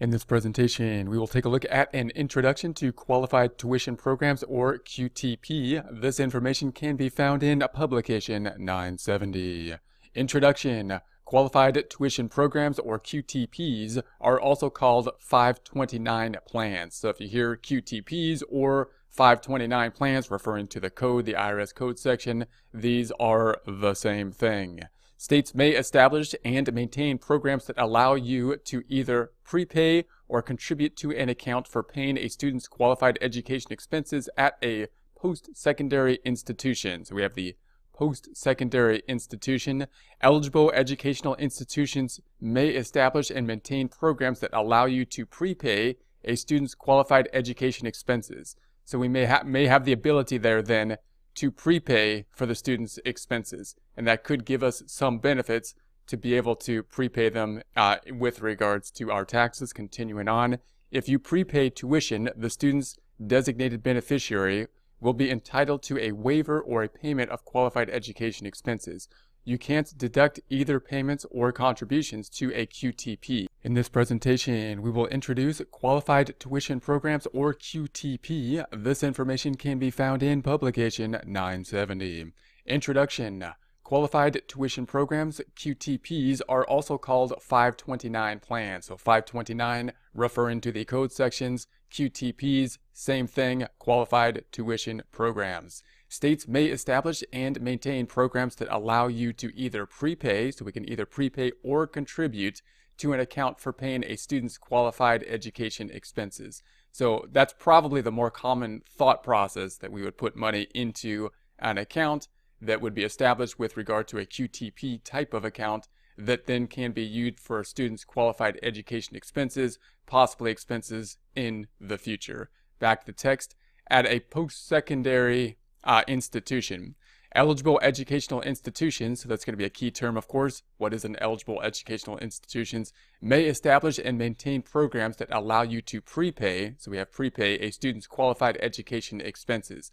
In this presentation, we will take a look at an Introduction to Qualified Tuition Programs, or QTP. This information can be found in Publication 970. Introduction Qualified Tuition Programs, or QTPs, are also called 529 plans. So if you hear QTPs or 529 plans referring to the code, the IRS code section, these are the same thing. States may establish and maintain programs that allow you to either prepay or contribute to an account for paying a student's qualified education expenses at a post-secondary institution. So we have the post-secondary institution. Eligible educational institutions may establish and maintain programs that allow you to prepay a student's qualified education expenses. So we may, ha may have the ability there then to prepay for the student's expenses. And that could give us some benefits to be able to prepay them uh, with regards to our taxes continuing on. If you prepay tuition, the student's designated beneficiary will be entitled to a waiver or a payment of qualified education expenses. You can't deduct either payments or contributions to a QTP. In this presentation, we will introduce Qualified Tuition Programs or QTP. This information can be found in Publication 970. Introduction Qualified Tuition Programs, QTPs, are also called 529 plans. So 529 referring to the code sections, QTPs, same thing, Qualified Tuition Programs. States may establish and maintain programs that allow you to either prepay, so we can either prepay or contribute to an account for paying a student's qualified education expenses. So that's probably the more common thought process that we would put money into an account that would be established with regard to a QTP type of account that then can be used for student's qualified education expenses, possibly expenses in the future. Back to the text. At a post-secondary uh, institution, eligible educational institutions, so that's going to be a key term, of course. What is an eligible educational institutions? May establish and maintain programs that allow you to prepay, so we have prepay, a student's qualified education expenses.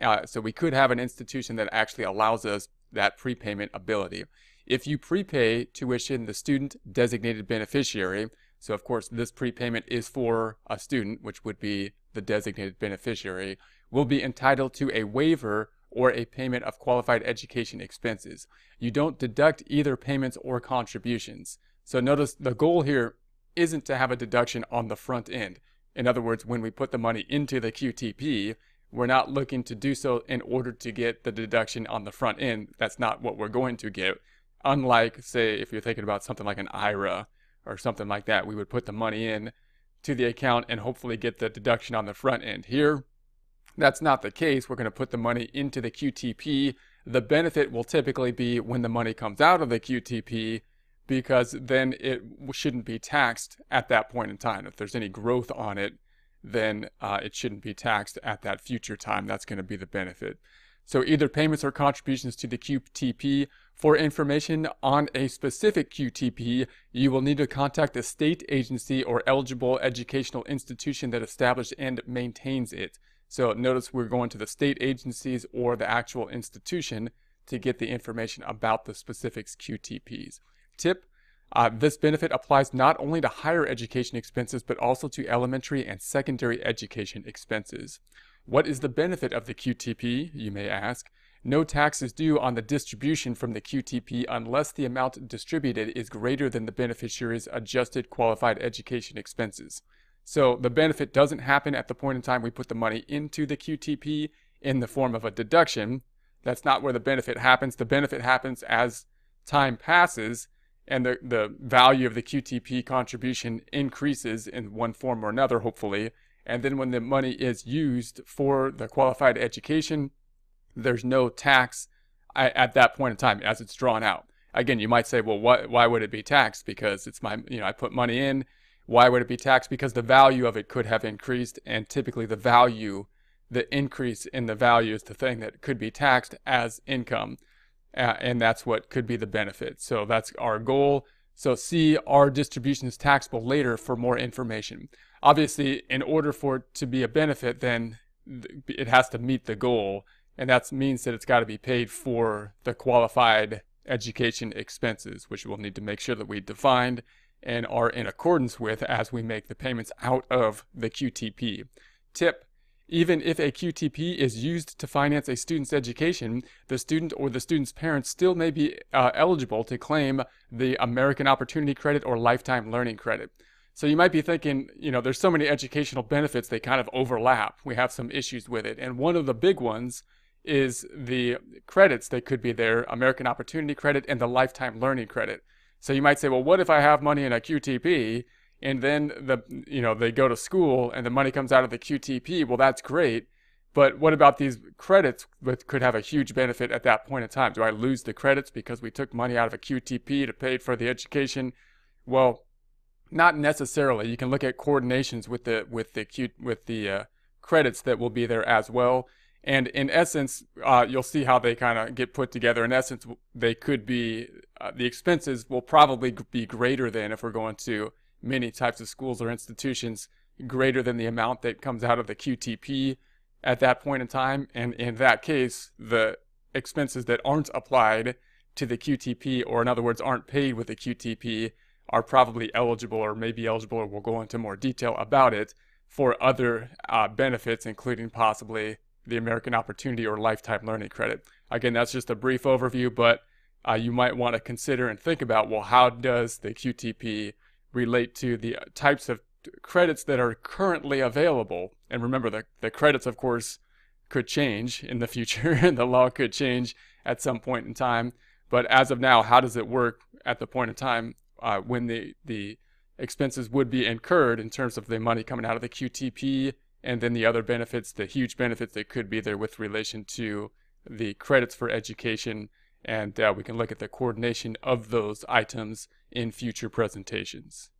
Uh, so we could have an institution that actually allows us that prepayment ability. If you prepay tuition, the student designated beneficiary, so of course this prepayment is for a student, which would be the designated beneficiary, will be entitled to a waiver or a payment of qualified education expenses. You don't deduct either payments or contributions. So notice the goal here isn't to have a deduction on the front end. In other words, when we put the money into the QTP, we're not looking to do so in order to get the deduction on the front end. That's not what we're going to get. Unlike, say, if you're thinking about something like an IRA or something like that, we would put the money in to the account and hopefully get the deduction on the front end. Here, that's not the case. We're going to put the money into the QTP. The benefit will typically be when the money comes out of the QTP because then it shouldn't be taxed at that point in time. If there's any growth on it, then uh, it shouldn't be taxed at that future time. That's going to be the benefit. So either payments or contributions to the QTP. For information on a specific QTP, you will need to contact the state agency or eligible educational institution that established and maintains it. So notice we're going to the state agencies or the actual institution to get the information about the specifics QTPs. Tip, uh, this benefit applies not only to higher education expenses, but also to elementary and secondary education expenses. What is the benefit of the QTP, you may ask? No tax is due on the distribution from the QTP unless the amount distributed is greater than the beneficiary's adjusted qualified education expenses. So the benefit doesn't happen at the point in time we put the money into the QTP in the form of a deduction. That's not where the benefit happens. The benefit happens as time passes and the, the value of the QTP contribution increases in one form or another, hopefully. And then when the money is used for the qualified education, there's no tax at that point in time as it's drawn out. Again, you might say, well, why, why would it be taxed? Because it's my, you know, I put money in. Why would it be taxed? Because the value of it could have increased, and typically the value, the increase in the value is the thing that could be taxed as income and that's what could be the benefit. So that's our goal. So see our distribution is taxable later for more information. Obviously, in order for it to be a benefit, then it has to meet the goal, and that means that it's got to be paid for the qualified education expenses, which we'll need to make sure that we defined and are in accordance with as we make the payments out of the QTP. Tip even if a QTP is used to finance a student's education, the student or the student's parents still may be uh, eligible to claim the American Opportunity Credit or Lifetime Learning Credit. So you might be thinking, you know, there's so many educational benefits, they kind of overlap. We have some issues with it. And one of the big ones is the credits that could be there American Opportunity Credit and the Lifetime Learning Credit. So you might say, well, what if I have money in a QTP and then the you know they go to school and the money comes out of the QTP. Well, that's great, but what about these credits that could have a huge benefit at that point in time? Do I lose the credits because we took money out of a QTP to pay for the education? Well, not necessarily. You can look at coordinations with the with the Q, with the uh, credits that will be there as well. And in essence, uh, you'll see how they kind of get put together. In essence, they could be uh, the expenses will probably be greater than if we're going to many types of schools or institutions greater than the amount that comes out of the QTP at that point in time. And in that case, the expenses that aren't applied to the QTP, or in other words, aren't paid with the QTP, are probably eligible or may be eligible, or we'll go into more detail about it for other uh, benefits, including possibly the American Opportunity or Lifetime Learning Credit. Again, that's just a brief overview, but uh, you might want to consider and think about well, how does the QTP relate to the types of credits that are currently available. And remember, the, the credits, of course, could change in the future, and the law could change at some point in time. But as of now, how does it work at the point in time uh, when the, the expenses would be incurred in terms of the money coming out of the QTP and then the other benefits, the huge benefits that could be there with relation to the credits for education and uh, we can look at the coordination of those items in future presentations.